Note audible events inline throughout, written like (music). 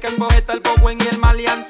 que el poeta, el Bowen y el maleante.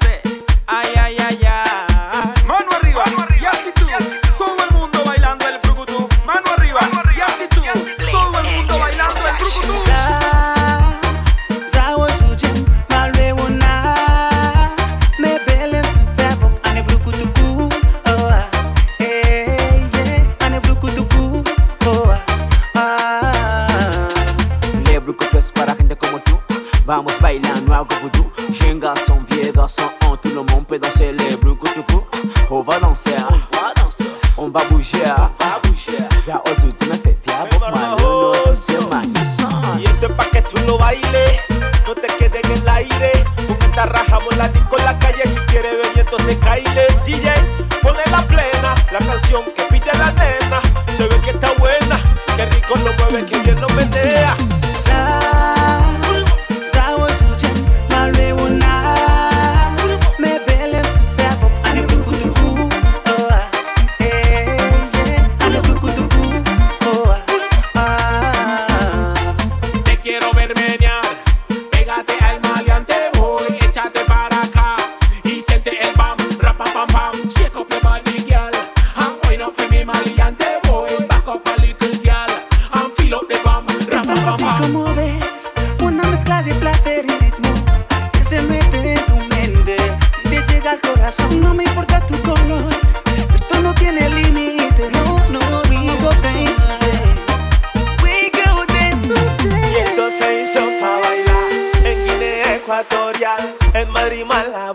especial. En Madrid, Málaga,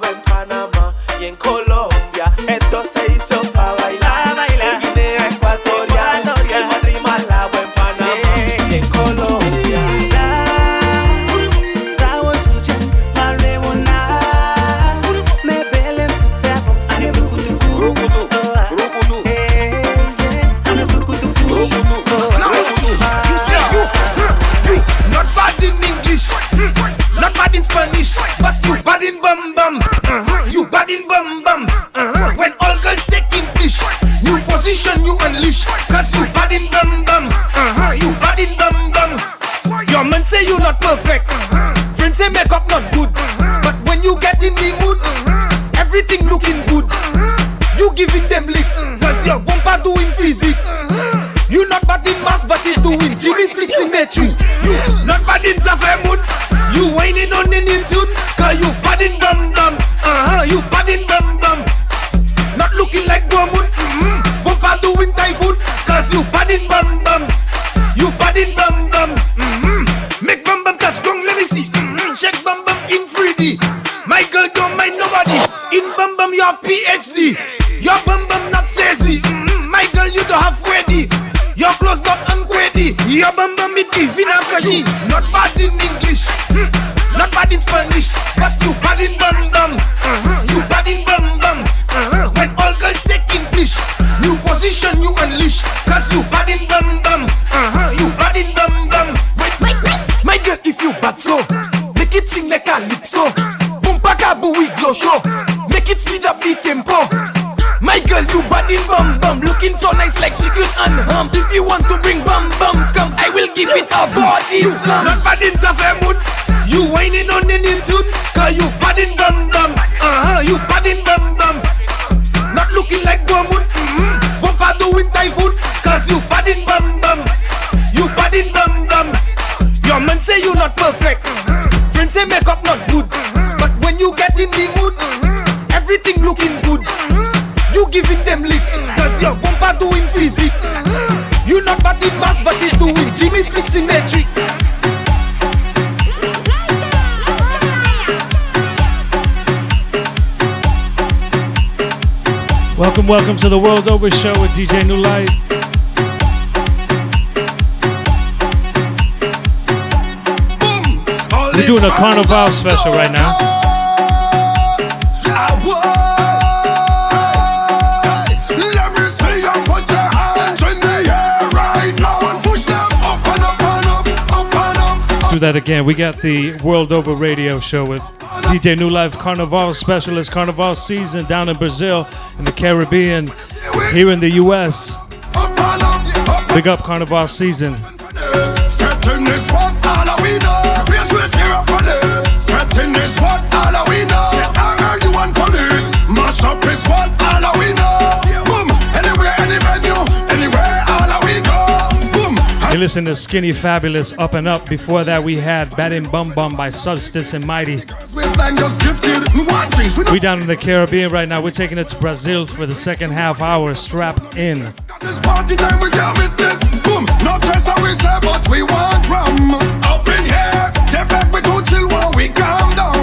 you unleash. Cause you bad in bum bum. Uh-huh, you bad in bum bum. My girl, if you bad so, make it sing like a calypso. Boom pakabu we glow show. Make it speed up the tempo. My girl, you bad in bum bum. Looking so nice like chicken could ham. If you want to bring bum bum, come. I will give it a body slam. Not bad in moon. You whining on in tune. Cause you bad in bum bum. Uh-huh, you bad in bum say makeup not good, but when you get in the mood, everything looking good. You giving them licks, cause your bumper doing physics. You not bad in mass, but it doing Jimmy fixing matrix. Welcome, welcome to the World Over Show with DJ New Life. We're doing a carnival special right now. do that again. We got the World Over Radio show with DJ New Life Carnival Specialist, Carnival season down in Brazil, in the Caribbean, here in the US. Big up Carnival season. is what all we know. I heard you police. Mash up is what all we know. Boom, anywhere, any venue, anywhere all we go. Boom. You listen to Skinny Fabulous Up and Up. Before that, we had Bad and Bum Bum by Substance and Mighty. We down in the Caribbean right now. We're taking it to Brazil for the second half hour. Strap in. This party time we got business. Boom, no stress how we say, but we want rum. Up in here, they back we don't chill while we calm down.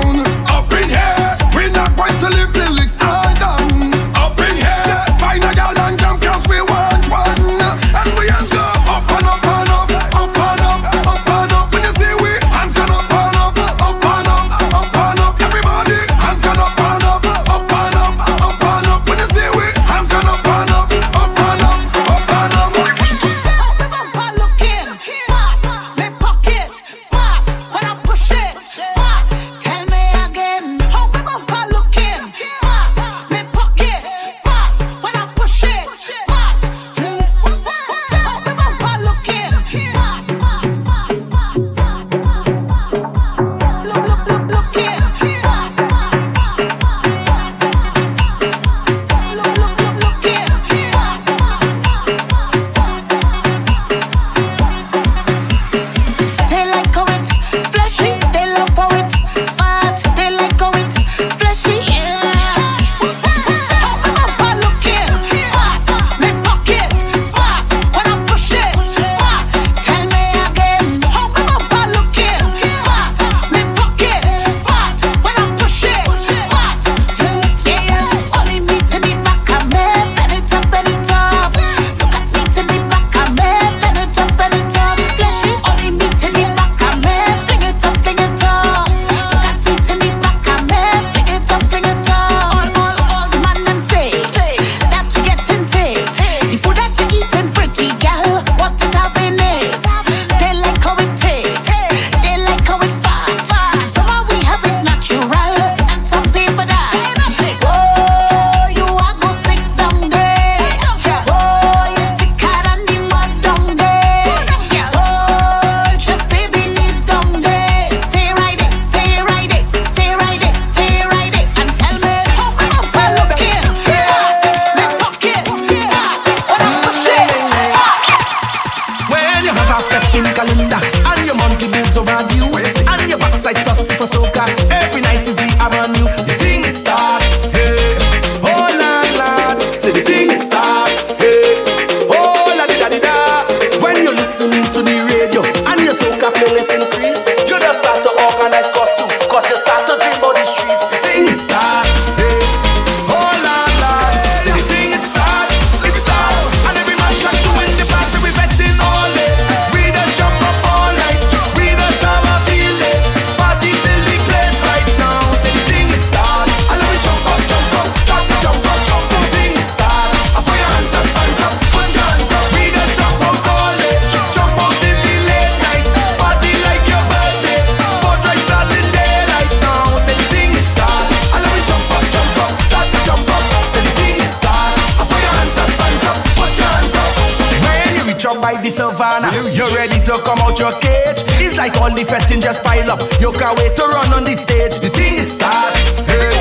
by the savannah. You're ready to come out your cage. It's like all the fetting just pile up. You can't wait to run on the stage. The thing it starts. Hey,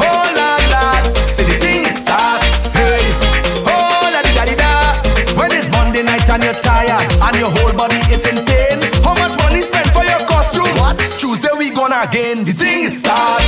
oh la la. See the thing it starts. Hey, oh la di da di da. When it's Monday night and you're tired and your whole body it in pain. How much money spent for your costume? What? Tuesday we gonna again. The thing it starts.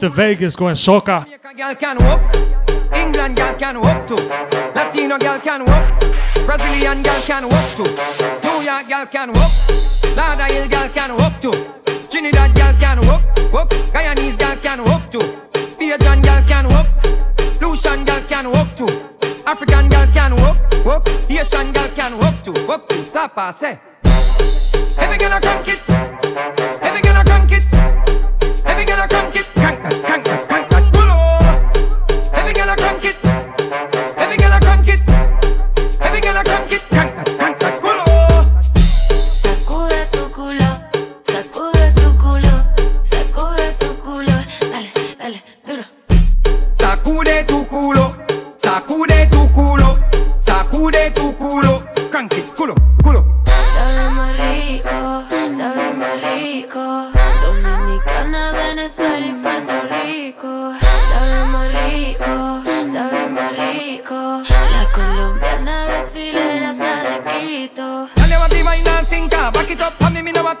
to Vegas going soca. Girl can walk, England girl can walk too, Latino girl can walk, Brazilian girl can walk too, New York girl can walk, girl can walk too, Trinidad girl can walk, walk, Guyanese girl can walk too, girl can walk, Lucian girl can walk too, African girl can walk, walk, Haitian girl can walk too, walk. Every girl a crank it, every girl a crank it gonna crunk, get crunk, get crunk.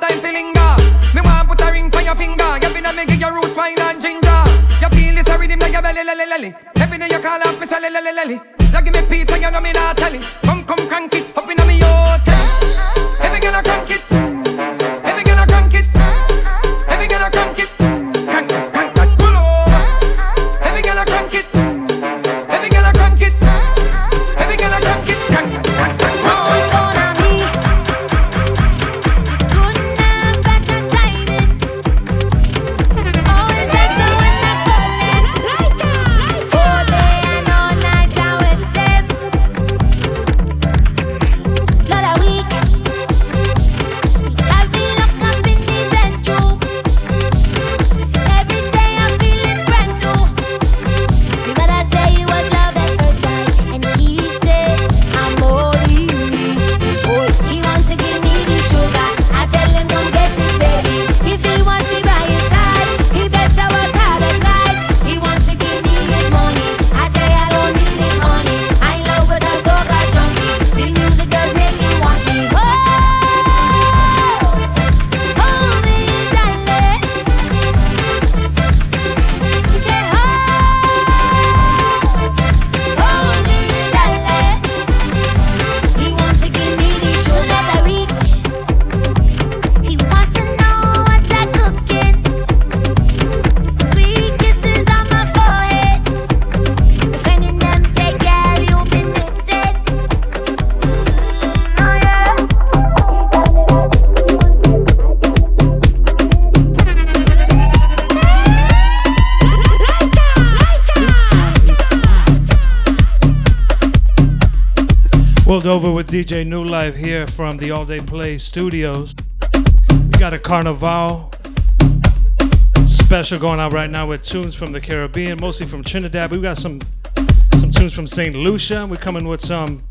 time to linger. Me want put a ring on your finger. You finna me give your roots wine and ginger. You feel this rhythm like your belly, lele, lele. Every day you call out for lele, lele, lele. You give me peace and you know me not telling. Come, come, crank it up in over with DJ New Life here from the All Day Play Studios. We got a Carnival special going on right now with tunes from the Caribbean, mostly from Trinidad. We got some some tunes from St. Lucia. We're coming with some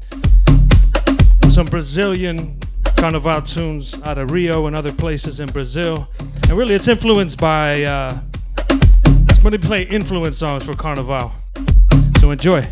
some Brazilian Carnival tunes out of Rio and other places in Brazil. And really, it's influenced by. Uh, it's going to play influence songs for Carnival. So enjoy.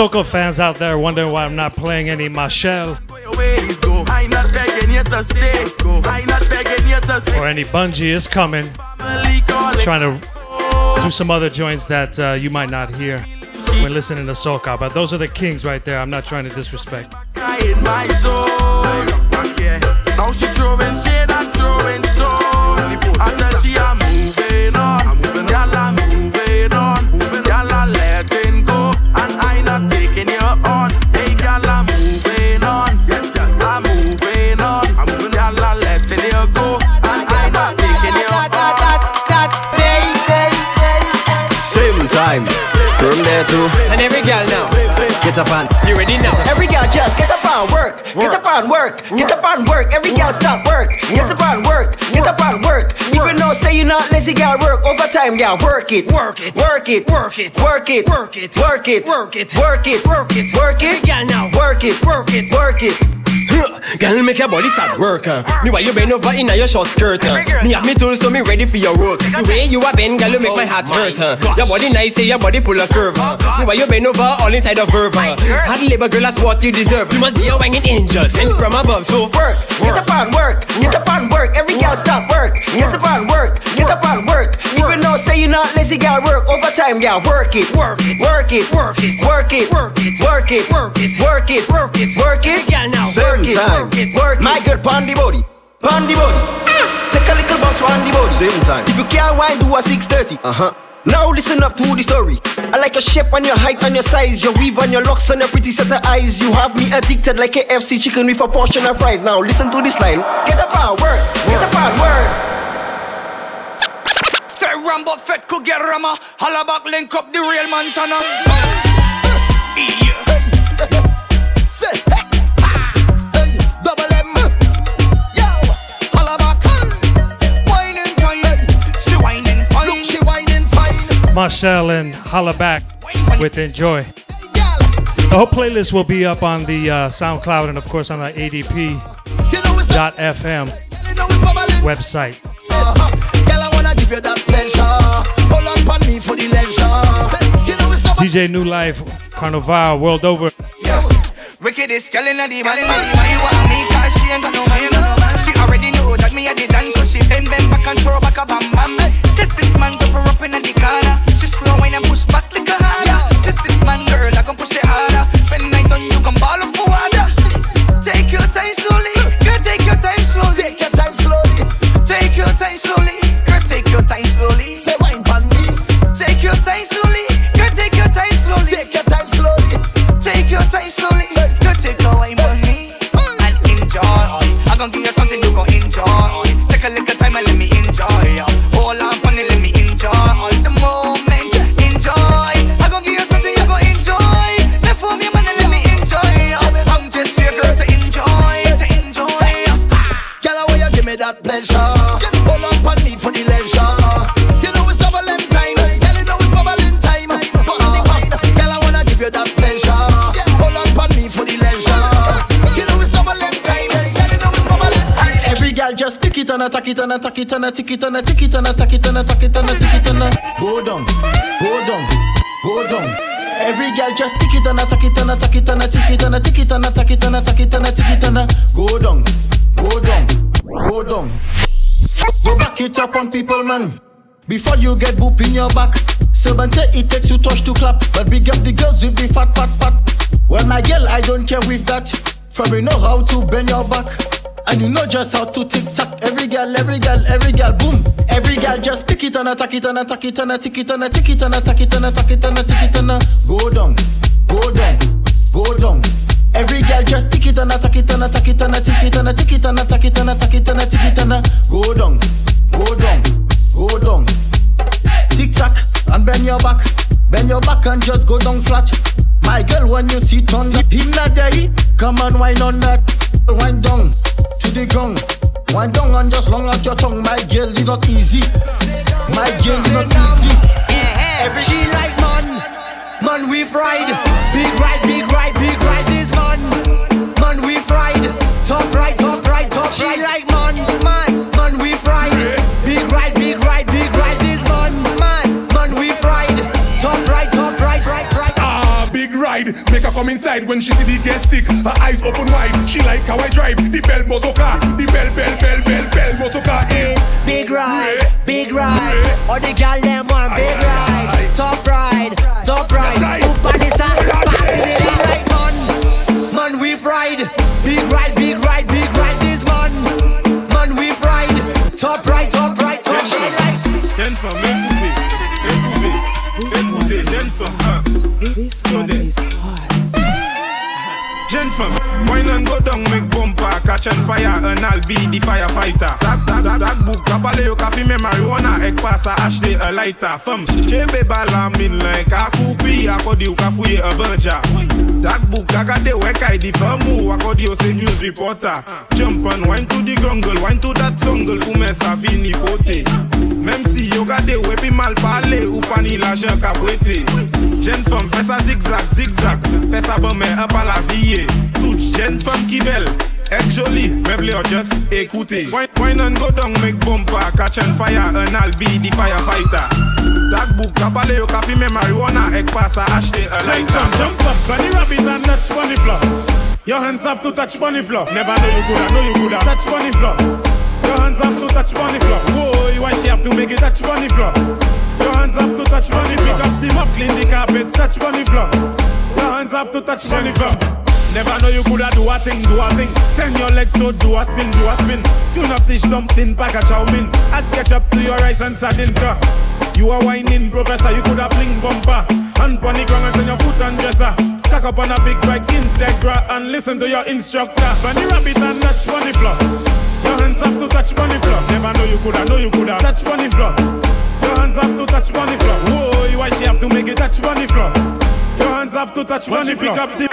Soca fans out there wondering why I'm not playing any Machel or any Bunji is coming. Calling. Trying to do some other joints that uh, you might not hear when listening to Soca. But those are the kings right there. I'm not trying to disrespect. Now she throwing throwing stones. I she I'm moving From too. And every girl now. Get up and You ready now? Every girl just get up and work. Get up and work. Get up and work. Every girl stop work. Get up and work. Get up and work. Even though say you not lazy, girl work overtime, girl work it. Work it. Work it. Work it. Work it. Work it. Work it. Work it. Work it. Work it. Work it. Girl now. Work it. Work it. Work it. Girl, make your body start work. Uh. Me while you bend over in your short skirt. Uh. Me have me tools so me ready for your work. The way you a bend, girl, you make my heart hurt. Uh. Your body nice, say your body full of curve. Uh. Me while you bend over all inside of. Uh. Hard labor, girl, that's what you deserve. You must be a wanging angel sent from above. So Work. Get up and work. Get up and work. Every girl stop work. Get up and work. Get up and work. Even though say you not lazy, girl work overtime, girl work it. Work it. Work it. Work it. Work it. Work it. Work it. Work it. Work it. Work it. Work it. Girl now. Work it. Time. Work it. Work it. My girl, pan the body. Pan the body. Take a little bounce on the body. Same time. If you can't wine, do a 630. Uh huh. Now listen up to the story. I like your shape and your height and your size, your weave and your locks and your pretty set of eyes. You have me addicted like a FC chicken with a portion of fries. Now listen to this line. Get up and work. Get up and work. Fed Rambo, Fed could get Rama. Holla back, link up the real Montana. Say, hey, Marshall and Hollaback with Enjoy. The whole playlist will be up on the uh, SoundCloud and, of course, on our ADP.fm website. DJ New Life, Carnival, World Over. Wickedest the attack it and a tick it and a tick it it and attack it and a tick it and a go down, go down, go down. Every girl just tick it and attack it and attack it and a tick it and a tick it and attack it and attack it and a tick it and a go down, go down, go down. Go back it up on people, man. Before you get boop in your back. Sylvan say it takes two touch to clap, but big up the girls with the fat pat pat. Well, my girl, I don't care with that. From you know how to bend your back. And you know just how to tick tock. Every girl, every girl, every girl, boom. Every girl just tick it and attack it and attack it and attack it and attack it and attack it and attack it and attack it and go down, go down, go down. Every girl just tick it and attack it and attack it and attack it and attack it and attack it and attack it and attack it and go down, go down, go down. Tick tock and bend your back, bend your back and just go down flat. My girl, when you sit on him not day, come and wind on that, wind down the ground. Wind down and just long out your tongue. My girl, it's not easy. My girl, it's not easy. Every she like man, man we ride, big ride, big ride, big ride this man, man we right, top right, top make her come inside when she see the gas stick. Her eyes open wide, she like how I drive the bell motor car. The bell, bell, bell, bell, bell motor car is big ride, big ride. All the gal them want big ride, firm. Wine and go down, make bumper. Catch and fire, and I'll be the firefighter. That, that, that, that book, kapale yo kafi me marijuana. Ek pasa, ashde a lighter, firm. Chebe bala min like akupi, akodi yo kafuye a banja. That book, agade wek I di famu akodi yo se news reporter. Jump and wine to the grungle, wine to that jungle, ume sa fini fote. Mem si yo gade wepi mal pale, ou pani la jen kapwete. Jeune femme, fè sa zigzag, zigzag, fè sa bon men ap a la vie. Tout jeune femme qui belle, ek joli, meuble or just écoutez. Wine, wine and go down, make bumper, catch on fire, and I'll be the firefighter. That book, kapale yo ka fime marijuana, ek pasa achete a lighter. Jump up, bunny rabbit and touch bunny floor. Your hands have to touch bunny floor. Never know you coulda, know you coulda touch bunny floor. Your hands have to touch bunny floor. Whoa, why she have to make it touch bunny floor? Hands have to touch floor. Pick up the mop, clean the carpet, touch bunny floor. Your hands have to touch bunny floor. Never know you coulda do a thing, do a thing. Send your legs so do a spin, do a spin. Tuna fish dumpling, pack a chow mein. Add ketchup to your rice and sardine car. You are whining, professor. You coulda fling bumper. Hand pon the ground and turn your foot and dresser. Tack up on a big bike Integra and listen to your instructor. Bunny rabbit and touch bunny floor. Your hands have to touch bunny floor. Never know you coulda, know you coulda touch bunny floor. Your hands have to touch bunny floor. Whoa, why she have to make it touch bunny floor? Your hands have to touch bunny floor. Pick up the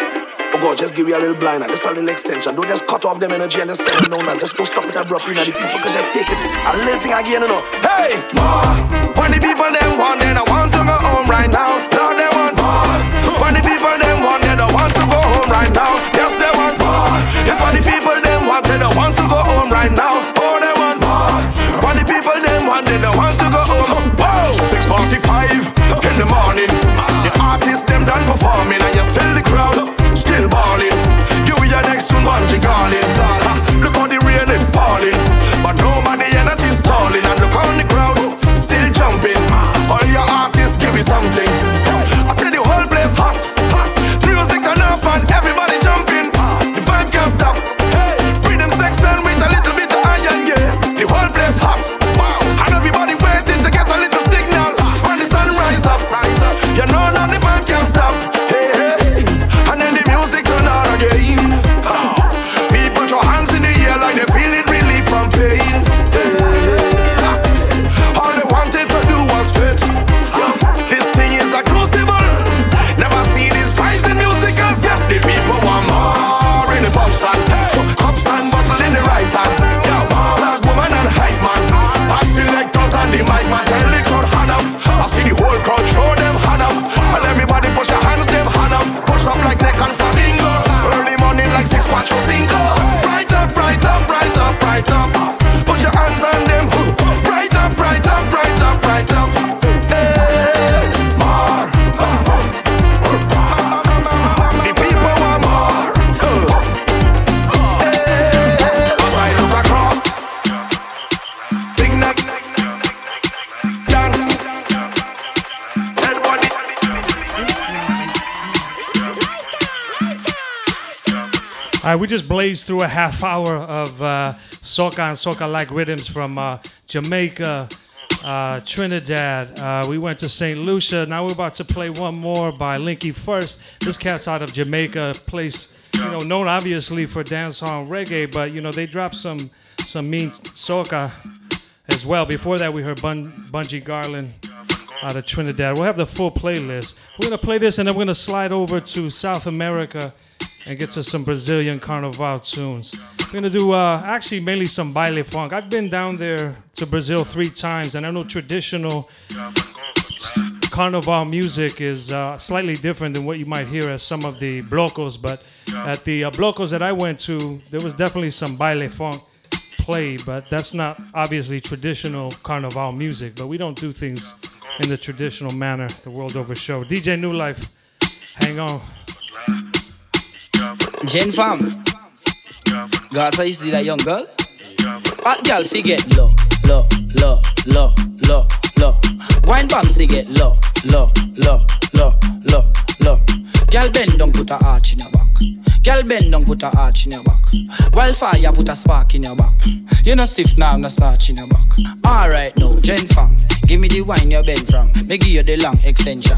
Oh God, just give you a little blind and just a little extension. Don't just cut off them energy and just send it down and just go stop it abruptly and the people can just take it a little thing again, you know. Hey! Ma! When the people them want, then I want to go home right now. Lord, they want more. When the people them want, they don't want to go home right now. Yes, they want more. Yes, when the people them want, they don't want to go home right now. 45 in the morning. The artist them done performing, and you still the crowd still balling. Give me your next tune, Bunji calling. Through a half hour of uh, soca and soca-like rhythms from uh, Jamaica, uh, Trinidad. Uh, we went to St. Lucia. Now we're about to play one more by Linky First. This cat's out of Jamaica, place you know, known obviously for dancehall and reggae, but you know they dropped some some mean soca as well. Before that, we heard Bun- Bunji Garlin out of Trinidad. We'll have the full playlist. We're gonna play this, and then we're gonna slide over to South America and get to some Brazilian Carnival tunes. We're gonna do uh, actually mainly some baile funk. I've been down there to Brazil three times, and I know traditional carnival music is uh, slightly different than what you might hear at some of the blocos. But at the uh, blocos that I went to, there was definitely some baile funk played, but that's not obviously traditional carnival music. But we don't do things in the traditional manner. The World Over Show. DJ New Life, hang on. Jen fam. Gaza, you see that young girl? Hot girl, forget low, low, low, low, low, low. Wine bomb, get low, low, low, low, low, low. Girl bend down, put a arch in your back. Girl bend down, put a arch in your back. Wildfire, put a spark in your back. You no stiff now, no starch in your back. Alright now, Jen fam. Give me the wine you bend from. Me give you the long extension.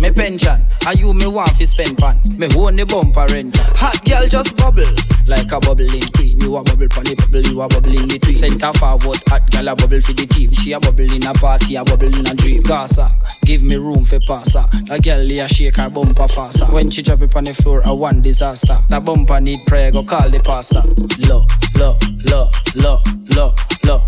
Me pension, and you me want fi spend pan. Me own the bumper rent. Hot girl just bubble like a bubbling queen. You a bubble pon the bubble, you a bubble in between. Center forward, hot girl a bubble for the team. She a bubble in a party, a bubble in a dream. Gaza, give me room for passer. The girl a shake her bumper faster. When she drop it on the floor, a one disaster. The bumper need prayer, go call the pastor. Low, low, low, low, low, low.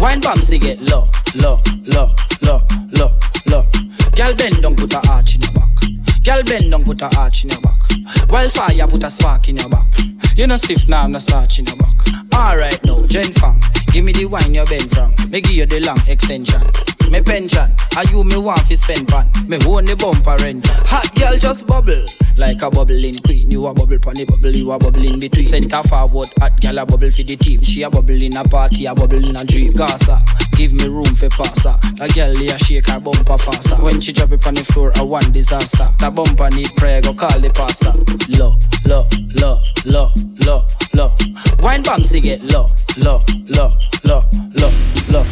Wine bomb get low, low, low, low, low, low. Girl bend down, put a arch in your back. Girl bend down, put a arch in your back. Wildfire, put a spark in your back. You no stiff now, I'm no starch in your back. Alright now, Jen fam, give me the wine you bend from. Me give you the long extension. Me pension, and you me want fi spend pan. Me own the bumper rent. Hot girl just bubble like a bubbling queen. You a bubble pon the bubble, you a bubble in between. Center forward, hot girl a bubble for the team. She a bubble in a party, a bubble in a dream. Gaza, give me room for passer. The girl a shake her bumper faster. When she drop it on the floor, a one disaster. The bumper need prayer, go call the pastor. Low, low, low, low, low, low. Wine bomb get low, low, low, low, low, low.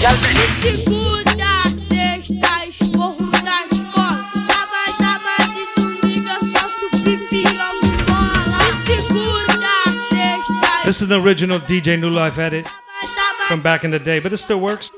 Girl, Segunda, sexta, esporro na escola. Sábado, sábado domingo eu solto pipi logo bola. De segunda, sexta, This is the original DJ New Life edit from back in the day, but it still works.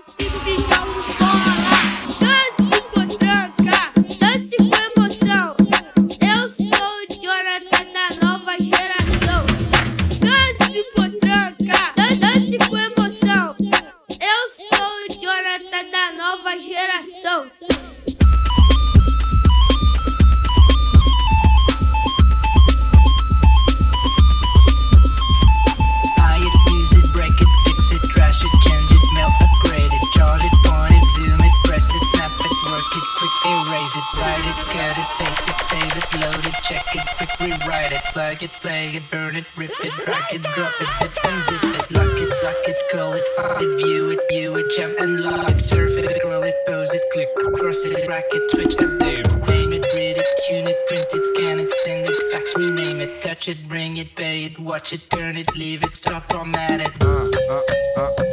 Rewrite it, play it, burn it, rip it, drag it, drop it, zip and zip it, lock it, lock it, call it, find it, view it, view it, jump and lock it, surf it, scroll it, pose it, click, cross it, rack it, switch, update, name it, read it, tune it, print it, scan it, send it, fax, rename it, touch it, bring it, pay it, watch it, turn it, leave it, stop, format it. Stop,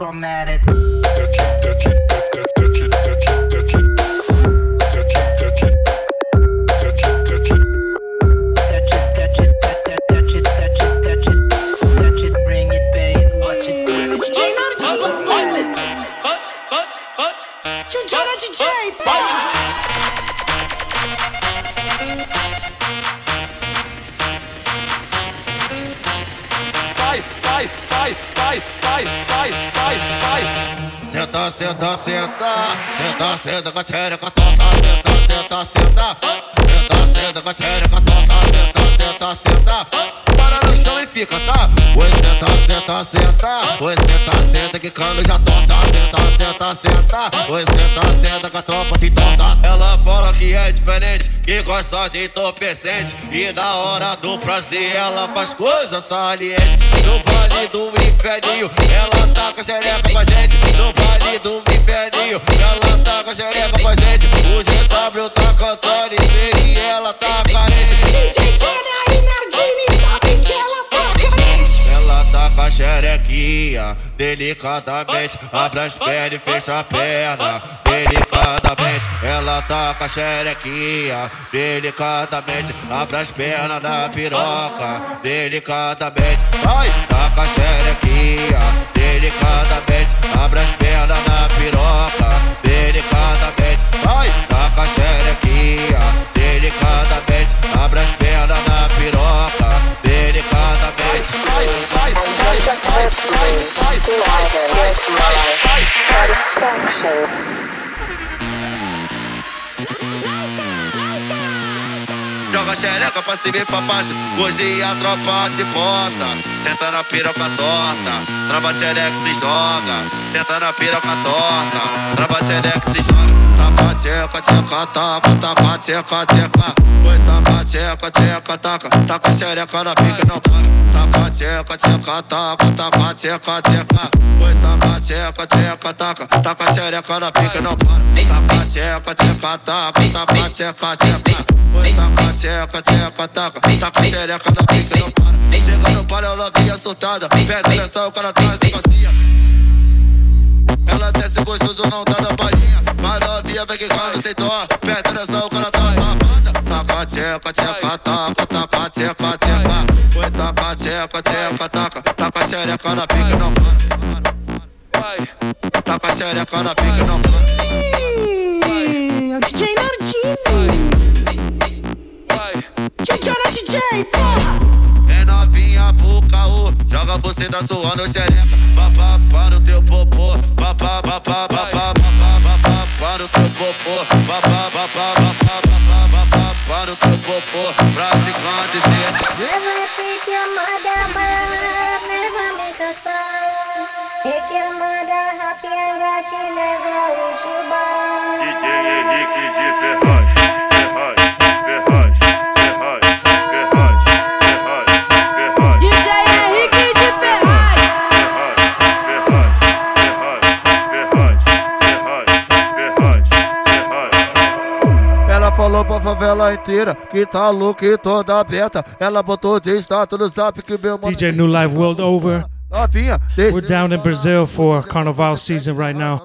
it, it. E na hora do prazer ela faz coisas salientes. No baile do inferninho, ela tá com a xereca com a gente. No baile do inferninho, ela tá com a xereca com a gente. O GW tá cantando e ela tá carente. DJ xerequinha, delicadamente. Abre as pernas e fecha a perna, delicadamente. Ela tá com a xerequinha, delicadamente. Abre as pernas na piroca, delicadamente. Vai, tá com a xerequinha, delicadamente. Abre as pernas na piroca, delicadamente. Vai, tá com a xerequinha, delicadamente. Abre as pernas Satisfaction. Joga xereca pra cima pra baixo. Hoje a tropa te bota. Senta na piroca torta. Trava xereca se joga. Senta na piroca torta. Trava xereca se joga. Taca tcheca, tcheca, taca Taca tcheca, tcheca. Oi, taca tcheca, tcheca, taca Taca xereca na pica não para. Taca tcheca, tcheca, taca Taca tcheca, tcheca. Oi, taca tcheca, tcheca, taca Taca xereca na pica não para. Taca tcheca, tcheca, taca Taca tcheca, tcheca. Oi, taca tcheca, tcheca, taca Taca xereca na pica não para Chega no palio, ela vinha soltada Pega direção, o cara traz e passeia ela desce gostoso, não tá na palhinha. Mas novinha vem que quando sem dó. Perde direção, o cara tá safada Taca, tcheca, tcheca, taca Taca, tcheca, tcheca Oi, taca, tcheca, tcheca, taca. Taca xereca na pica, não para. Vai. Taca xereca na pica, não para. É o DJ Nardini. DJ na DJ, porra. É novinha pro caô Joga você da sua no xereca Papá para o teu popô papá, papá, papá inteira que tá louca e toda aberta. Ela botou de status no zap que meu mano DJ New Life World Over. We're down in Brazil for Carnival season right now.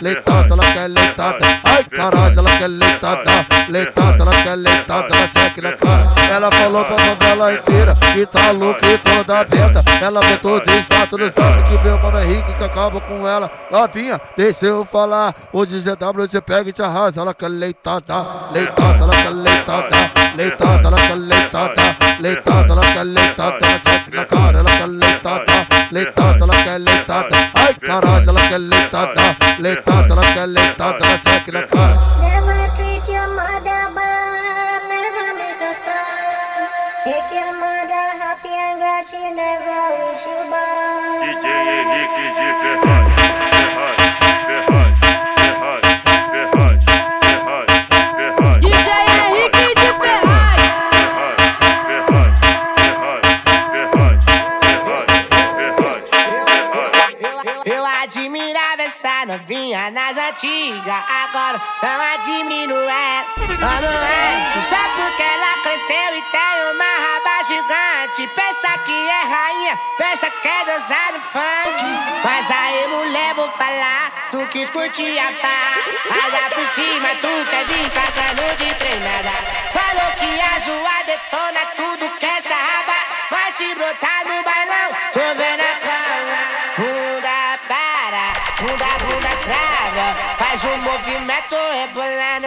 Leitada, ela leitada, leitada, ela leitada, leitada, ela ela leitada, leitada, ela ai caralho, ela leitada, ela na cara. Ela falou pra favela inteira que tá louca e toda aberta. Ela botou de status no zap que meu mano Henrique que acaba com ela. Novinha, deixa eu falar. Hoje GW te pega e te arrasa. Ela quer leitada, leitada, ela quer leitada, leitada, ela quer leitada, leitada, ela quer leitada, check na cara, ela quer leitada, leitada, ela quer leitada, ai caralho, leitada, leitada, ela quer leitada, check na cara. Never treat your mother bad, never make her sad. Make your mother happy and glad she never wish you bad. DJ Henrique de Ferraz, antigas, agora não admiro ela. Como é? Só porque ela cresceu e tem uma raba gigante. Pensa que é rainha, pensa que é dançar no funk. Mas aí, mulher, vou falar, tu quis curtir a farra. Olha por cima, tu quer vir pagando de treinada. Falou que a zoar detona tudo que essa raba. Mas se brotar no bailão,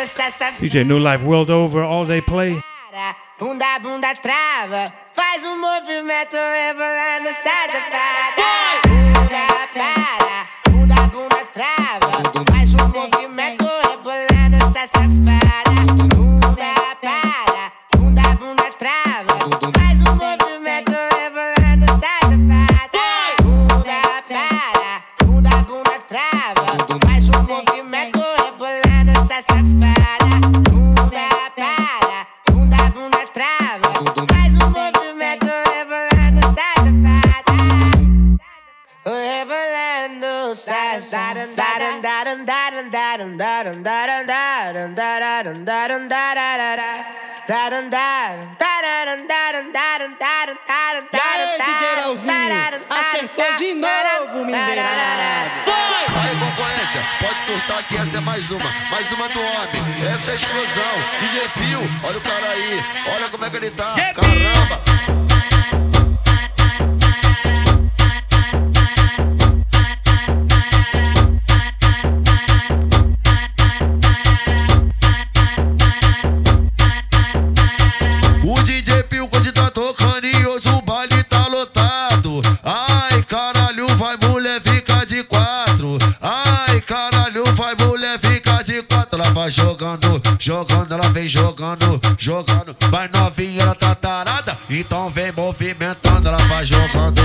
DJ New Life World Over, all day play. Bunda, bunda, trava. Faz um movimento rebolando, está de Bunda, para. Bunda, bunda, trava. Faz um movimento rebolando, está safada. Acertou de novo, miserável. Vai pode surtar que essa é mais uma, mais uma do homem. Essa é a explosão, DJ Pio, olha o cara aí, olha como é que ele tá, caramba. jogando. Vai novinha, ela tá tarada, então vem movimentando, ela vai jogando.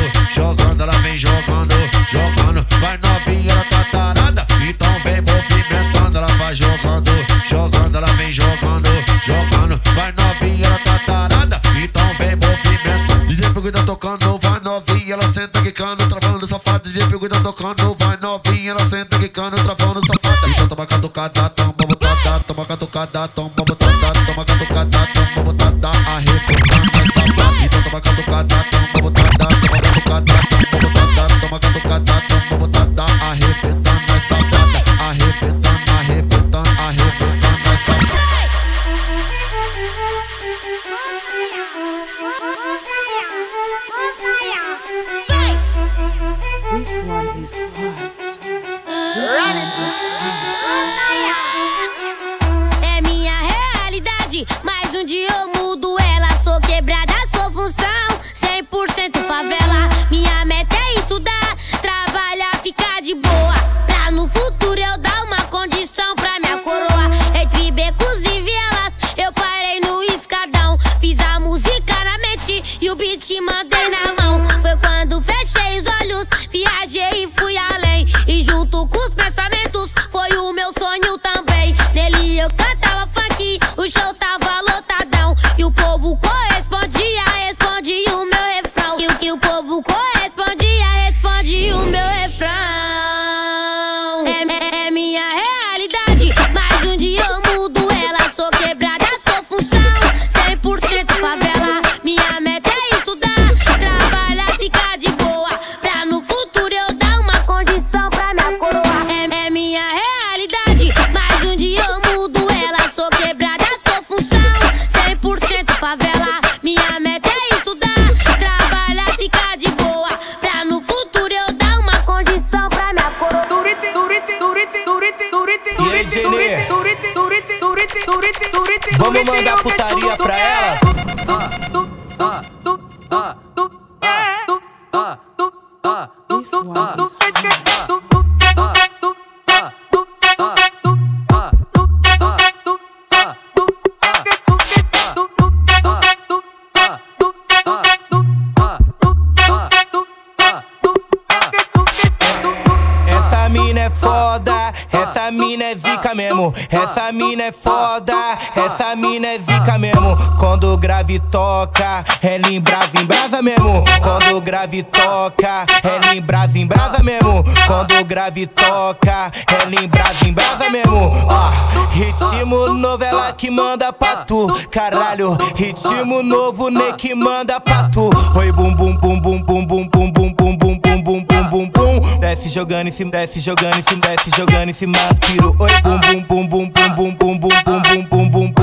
mesmo, quando o grave toca, ela em brasa mesmo. Quando o grave toca, ela em brasa mesmo. Ó, ritmo novela que manda pra tu, caralho. Ritmo novo, né que manda pra tu. Oi, bum, bum, bum, bum, bum, bum, bum, bum, bum, bum, bum, bum, bum, bum, bum. Desce jogando em cima, desce jogando em cima, desce jogando em cima, tiro. Oi, bum, bum, bum, bum, bum, bum, bum, bum, bum, bum, bum, bum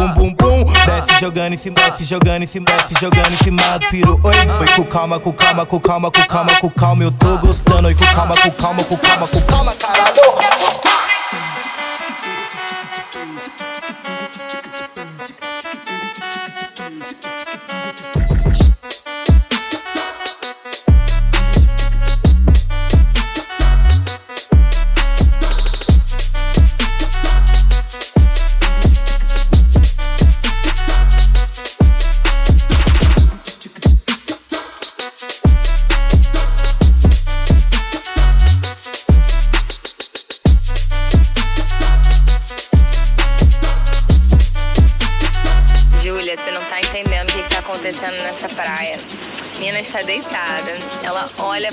jogando em cima, desce jogando em cima, desce jogando em cima do piro. Oi, oi, com calma, com calma, com calma, com calma, com calma, eu tô gostando. Oi, com calma, com calma, com calma, com calma, caralho.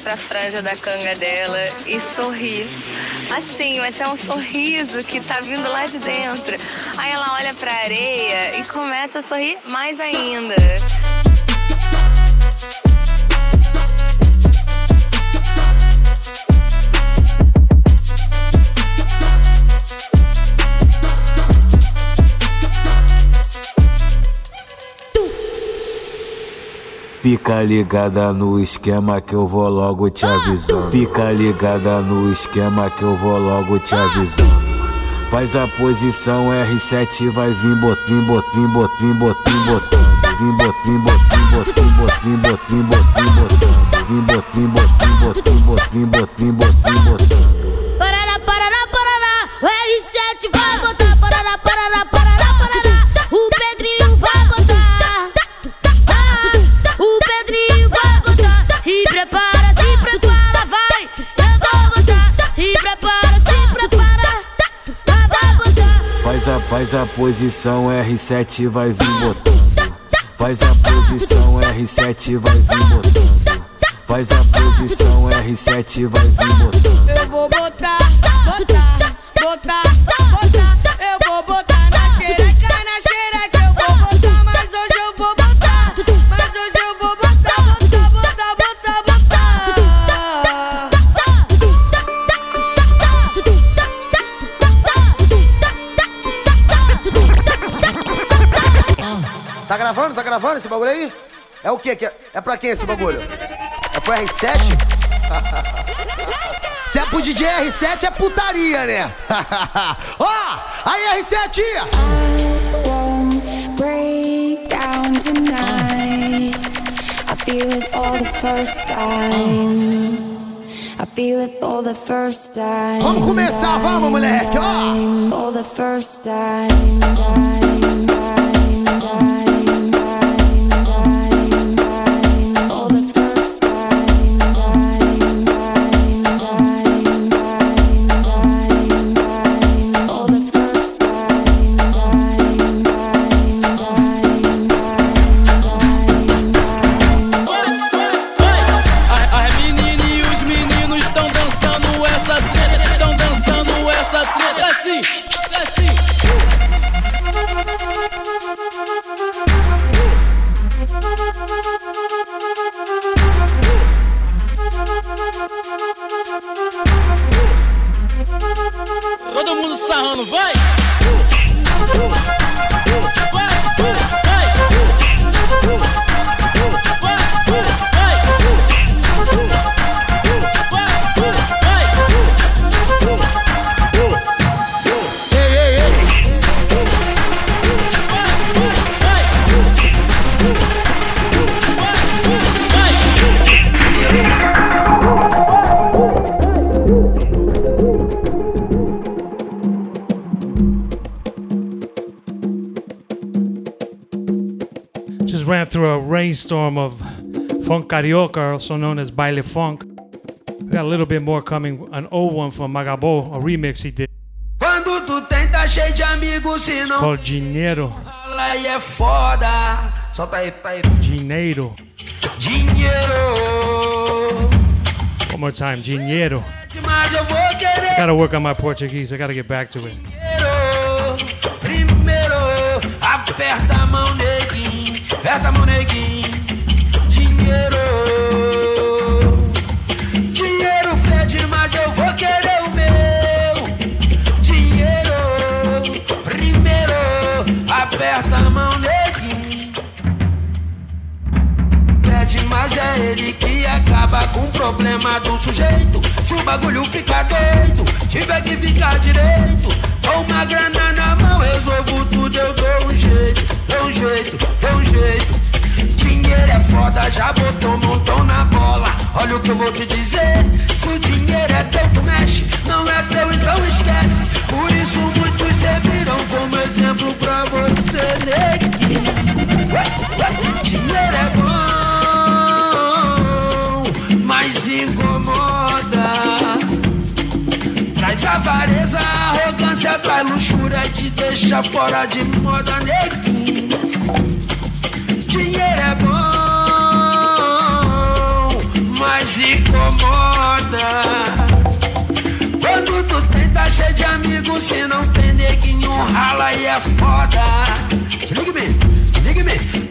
Olha pra franja da canga dela e sorri. Assim, mas é um sorriso que tá vindo lá de dentro. Aí ela olha pra areia e começa a sorrir mais ainda. Fica ligada no esquema que eu vou logo te avisando. Fica ligada no esquema que eu vou logo te avisando. Faz a posição R7, vai vir botim, botim, botim, botim, botando. Vim botim, botim, botim, botim, botim, botim, botando. Vim botim, botim, botim, botim, botim, botim, botando. Faz a, posição R7, vai vir botando. Faz a posição R7, vai vir botando. Faz a posição R7, vai vir botando. Eu vou botar, gravando? Tá gravando esse bagulho aí? É o quê? que é? É pra quem esse bagulho? É pro R7? (laughs) Se é pro DJ R7 é putaria, né? (laughs) Ó, aí R7! won't break down tonight. I feel it for the first time. I feel it for the first time. Vamos começar, vamos, moleque, ó. For the first time, carioca, also known as baile funk. We got a little bit more coming. An old one from Maga Bo, a remix he did Quando tu tem, tá cheio de amigos, se não called Dinheiro. aí é foda. Solta aí, tá aí. Dinheiro. Dinheiro. One more time, Dinheiro. Mas eu vou I gotta work on my Portuguese. I gotta get back to it. primeiro. Aperta a mão, neguinho. Aperta a mão, neguinho. O problema do sujeito. Se o bagulho ficar doido, tiver que ficar direito. Com uma grana na mão, resolvo tudo, eu dou um jeito, dou um jeito, dou um jeito. Dinheiro é foda, já botou um montão na bola. Olha o que eu vou te dizer. Se o dinheiro é teu, tu mexe. Não é teu, então esquece. Por isso muitos serviram como exemplo pra você, neguinho. Deixa fora de moda, neguinho. Dinheiro é bom, incomoda. Quando tu tem, tá cheio de amigos, se não tem neguinho, rala e é foda. Se liga bem, se.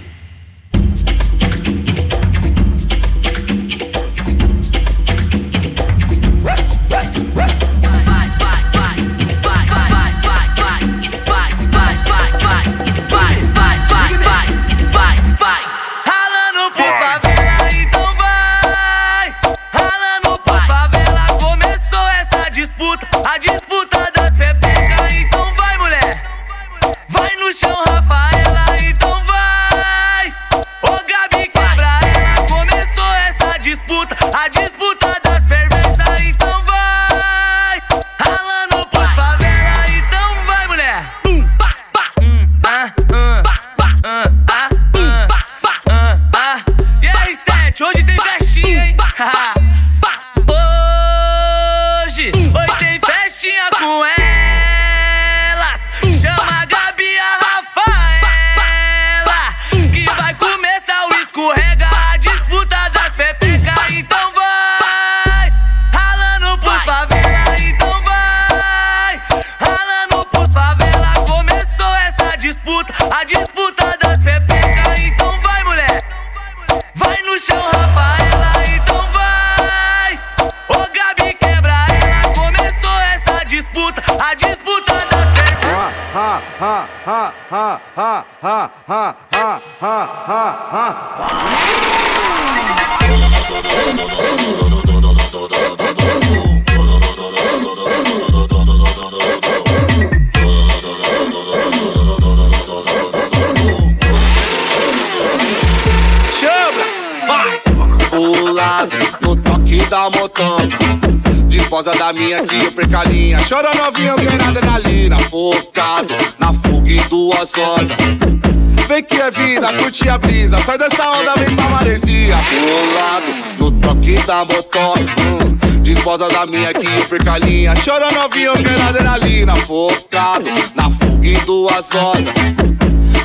Aqui, eu percalinha. Chora novinha, eu quero adrenalina. Focado na fuga duas horas.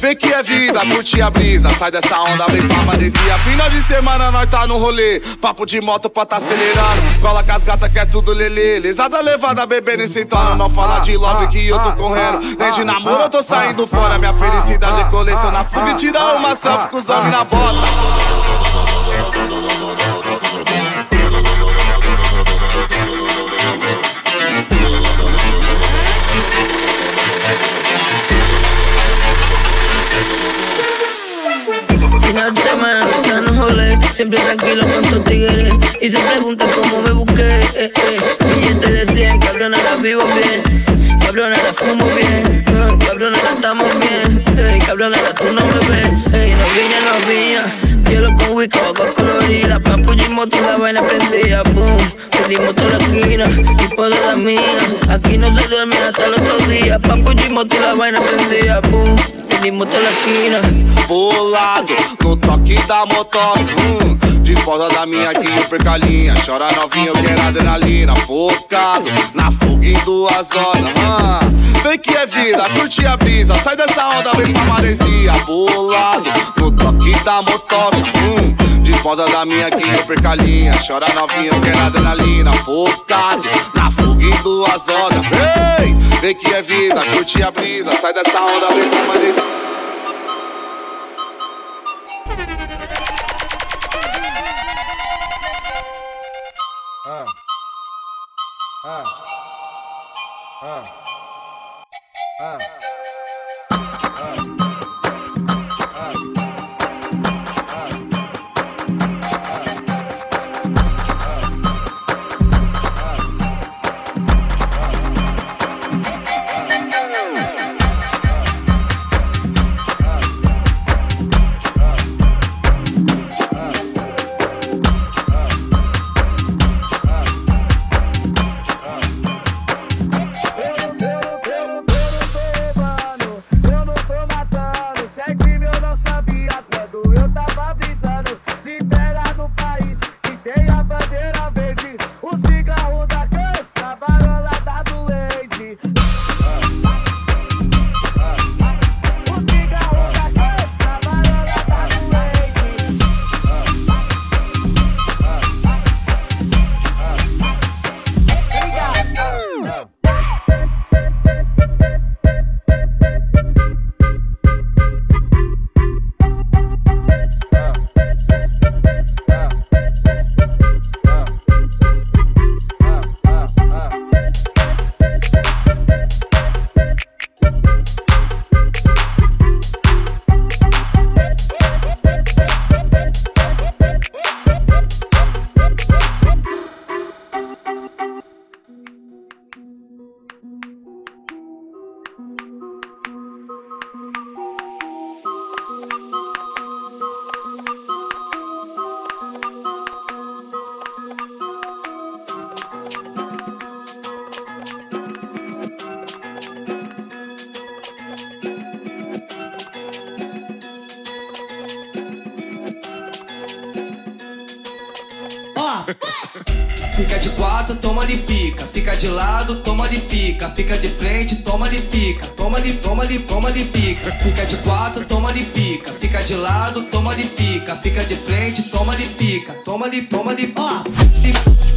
Vem que é vida, curte a brisa. Sai dessa onda, vem pra maresia. Final de semana nós tá no rolê. Papo de moto pra tá acelerando. Cola com as gatas que é tudo lelê. Lesada levada, bebendo e sentando. Não fala de love que eu tô correndo. Nem de namoro eu tô saindo fora. Minha felicidade coleciona na fuga e tira uma selfie com os homens na bota. Siempre tranquilo con tus tigres. Y se preguntan cómo me busqué. Eh, eh. Billetes de 100, cabrón, ahora vivo bien. Cabrón, ahora fumo bien. eh, cabrón, ahora estamos bien. Ey, cabrón, ahora tú no me ves. Ey, no vine, no vine. Hielo con whisky, colorida. Pampullimos toda la vaina prendida. Boom, pedimos toda la esquina. Tipo de la mía. Aquí no se duerme hasta el otro día. Pampullimos toda la vaina prendida. Boom, pedimos toda la esquina. Pulado no toque da motoca. Hum. Disposa da minha aqui, eu percalinha. Chora novinha, eu quero adrenalina. Focado na fuga em duas horas. Vem que é vida, curte a brisa. Sai dessa onda, vem pra maresia. Pulado no toque da motoca. Hum. Disposa da minha aqui, eu percalinha. Chora novinha, eu quero adrenalina. Focado na fuga em duas horas. Vem, vem que é vida, curte a brisa. Sai dessa onda, vem pra maresia. Uh. Uh. Uh. Uh. uh. Fica de quatro, toma ali pica. Fica de lado, toma ali pica. Fica de frente, toma ali pica. Toma ali, toma ali, toma ali pica. Fica de quatro, toma ali pica. Fica de lado, toma ali pica. Fica de frente, toma ali pica. Toma ali, toma ali, ó. Thank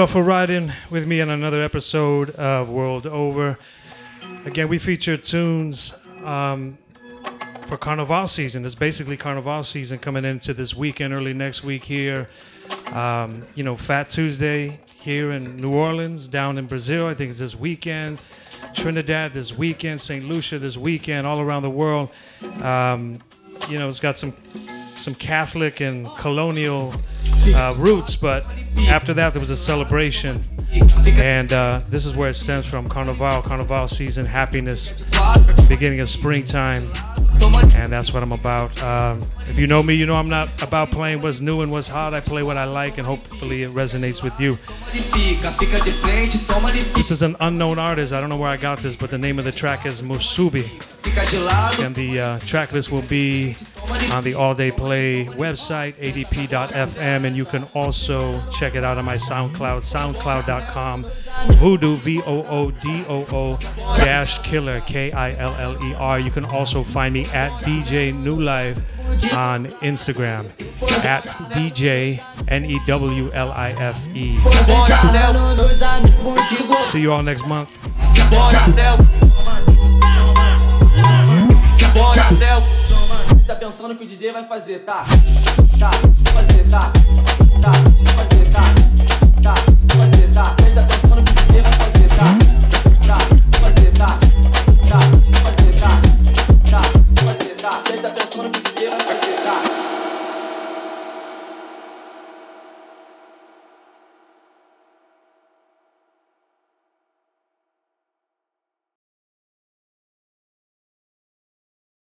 you all for riding with me on another episode of World Over. Again, we feature tunes um, for Carnival season. It's basically Carnival season coming into this weekend, early next week here. Um, you know, Fat Tuesday here in New Orleans, down in Brazil. I think it's this weekend. Trinidad this weekend, St. Lucia this weekend, all around the world. Um, you know, it's got some some Catholic and colonial uh, roots, but after that there was a celebration, and uh, this is where it stems from: Carnival, Carnival season, happiness, beginning of springtime, and that's what I'm about. Um, if you know me, you know I'm not about playing what's new and what's hot. I play what I like, and hopefully it resonates with you. This is an unknown artist. I don't know where I got this, but the name of the track is Musubi. And the uh, track list will be on the All Day Play website, adp.fm, and you can also check it out on my SoundCloud, soundcloud.com, voodoo, V O O D O O, dash killer, K I L L E R. You can also find me at DJ New Life on Instagram, at DJ N E W L I F E. See you all next month. tá pensando que o DJ vai fazer, tá? Tá, fazer, tá? Tá, fazer, tá? Tá, fazer, tá? Mas tá pensando que o DJ vai fazer, tá? Tá, fazer, tá? Tá, fazer, tá? Tá, fazer, tá? Mas tá pensando que o DJ vai fazer, tá?